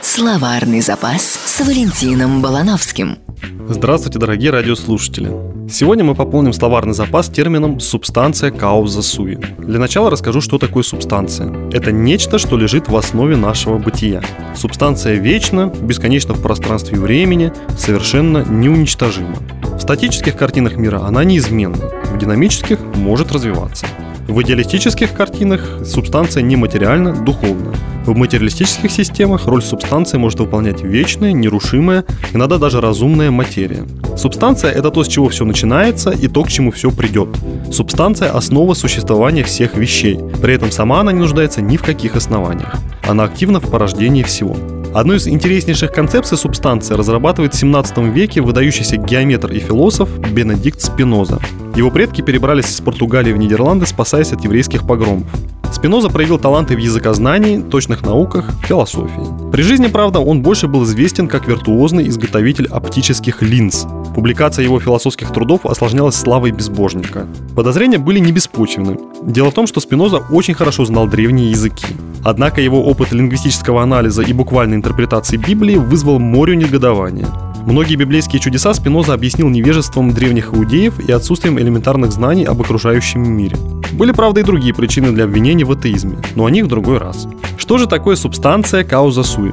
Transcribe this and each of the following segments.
Словарный запас с Валентином Балановским. Здравствуйте, дорогие радиослушатели! Сегодня мы пополним словарный запас термином «субстанция кауза суи». Для начала расскажу, что такое субстанция. Это нечто, что лежит в основе нашего бытия. Субстанция вечна, бесконечна в пространстве и времени, совершенно неуничтожима. В статических картинах мира она неизменна, в динамических может развиваться. В идеалистических картинах субстанция нематериальна, духовна. В материалистических системах роль субстанции может выполнять вечная, нерушимая, иногда даже разумная материя. Субстанция – это то, с чего все начинается, и то, к чему все придет. Субстанция – основа существования всех вещей. При этом сама она не нуждается ни в каких основаниях. Она активна в порождении всего. Одну из интереснейших концепций субстанции разрабатывает в 17 веке выдающийся геометр и философ Бенедикт Спиноза. Его предки перебрались из Португалии в Нидерланды, спасаясь от еврейских погромов. Спиноза проявил таланты в языкознании, точных науках, философии. При жизни, правда, он больше был известен как виртуозный изготовитель оптических линз. Публикация его философских трудов осложнялась славой безбожника. Подозрения были не беспочвены. Дело в том, что Спиноза очень хорошо знал древние языки. Однако его опыт лингвистического анализа и буквальной интерпретации Библии вызвал море негодования. Многие библейские чудеса Спиноза объяснил невежеством древних иудеев и отсутствием элементарных знаний об окружающем мире. Были, правда, и другие причины для обвинений в атеизме, но о них в другой раз. Что же такое субстанция кауза суи?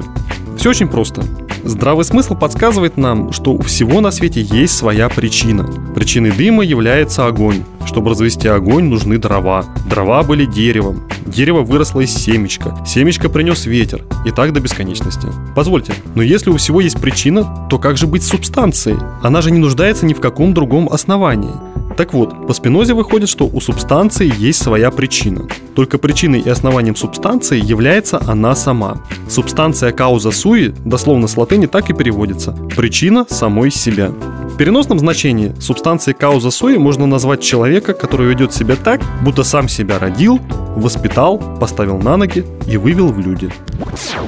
Все очень просто. Здравый смысл подсказывает нам, что у всего на свете есть своя причина. Причиной дыма является огонь. Чтобы развести огонь, нужны дрова. Дрова были деревом. Дерево выросло из семечка. Семечко принес ветер. И так до бесконечности. Позвольте, но если у всего есть причина, то как же быть субстанцией? Она же не нуждается ни в каком другом основании. Так вот, по Спинозе выходит, что у субстанции есть своя причина. Только причиной и основанием субстанции является она сама. Субстанция кауза суи, дословно с латыни так и переводится – причина самой себя. В переносном значении субстанцией кауза суи можно назвать человека, который ведет себя так, будто сам себя родил, воспитал, поставил на ноги и вывел в люди.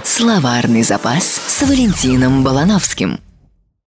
Словарный запас с Валентином Балановским.